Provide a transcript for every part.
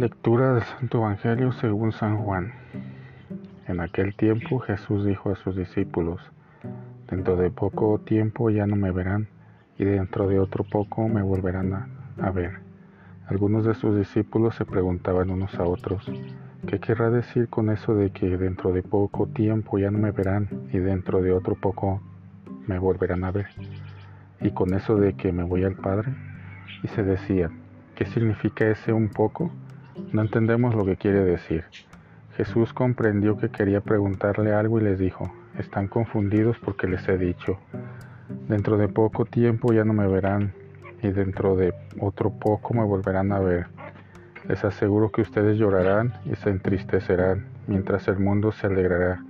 Lectura del Santo Evangelio según San Juan. En aquel tiempo Jesús dijo a sus discípulos, Dentro de poco tiempo ya no me verán, y dentro de otro poco me volverán a, ver. Algunos de sus discípulos se preguntaban unos a otros, ¿qué querrá decir con eso de que dentro de poco tiempo ya no me verán y dentro de otro poco me volverán a ver? Y con eso de que me voy al Padre, y se decían, ¿qué significa ese un poco? No entendemos lo que quiere decir. Jesús comprendió que quería preguntarle algo y les dijo, están confundidos porque les he dicho, dentro de poco tiempo ya no me verán y dentro de otro poco me volverán a ver. Les aseguro que ustedes llorarán y se entristecerán, mientras el mundo se alegrará.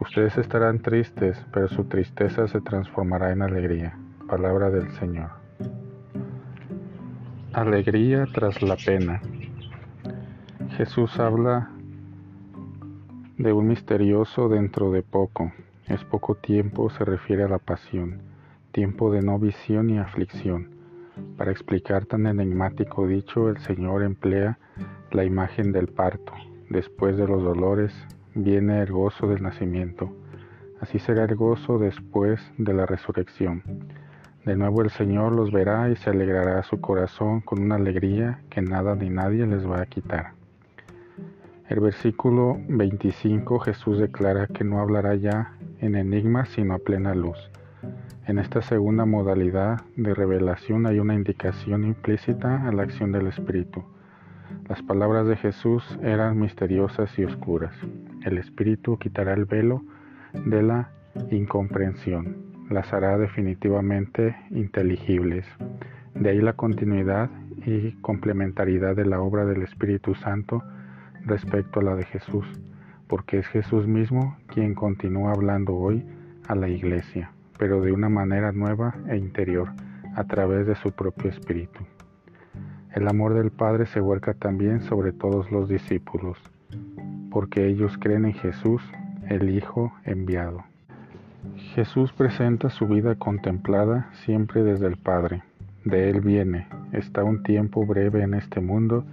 Ustedes estarán tristes, pero su tristeza se transformará en alegría. Palabra del Señor. Alegría tras la pena. Jesús habla de un misterioso dentro de poco. Es poco tiempo, se refiere a la pasión, tiempo de no visión y aflicción. Para explicar tan enigmático dicho, el Señor emplea la imagen del parto. Después de los dolores viene el gozo del nacimiento. Así será el gozo después de la resurrección. De nuevo el Señor los verá y se alegrará su corazón con una alegría que nada ni nadie les va a quitar. El versículo 25 Jesús declara que no hablará ya en enigmas sino a plena luz. En esta segunda modalidad de revelación hay una indicación implícita a la acción del Espíritu. Las palabras de Jesús eran misteriosas y oscuras. El Espíritu quitará el velo de la incomprensión las hará definitivamente inteligibles. De ahí la continuidad y complementariedad de la obra del Espíritu Santo respecto a la de Jesús, porque es Jesús mismo quien continúa hablando hoy a la iglesia, pero de una manera nueva e interior, a través de su propio Espíritu. El amor del Padre se vuelca también sobre todos los discípulos, porque ellos creen en Jesús, el Hijo enviado. Jesús presenta su vida contemplada siempre desde el Padre. De Él viene, está un tiempo breve en este mundo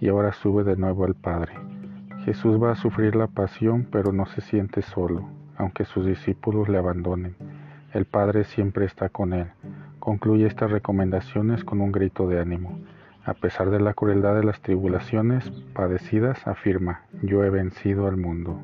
y ahora sube de nuevo al Padre. Jesús va a sufrir la pasión, pero no se siente solo, aunque sus discípulos le abandonen. El Padre siempre está con Él. Concluye estas recomendaciones con un grito de ánimo. A pesar de la crueldad de las tribulaciones padecidas, afirma, yo he vencido al mundo.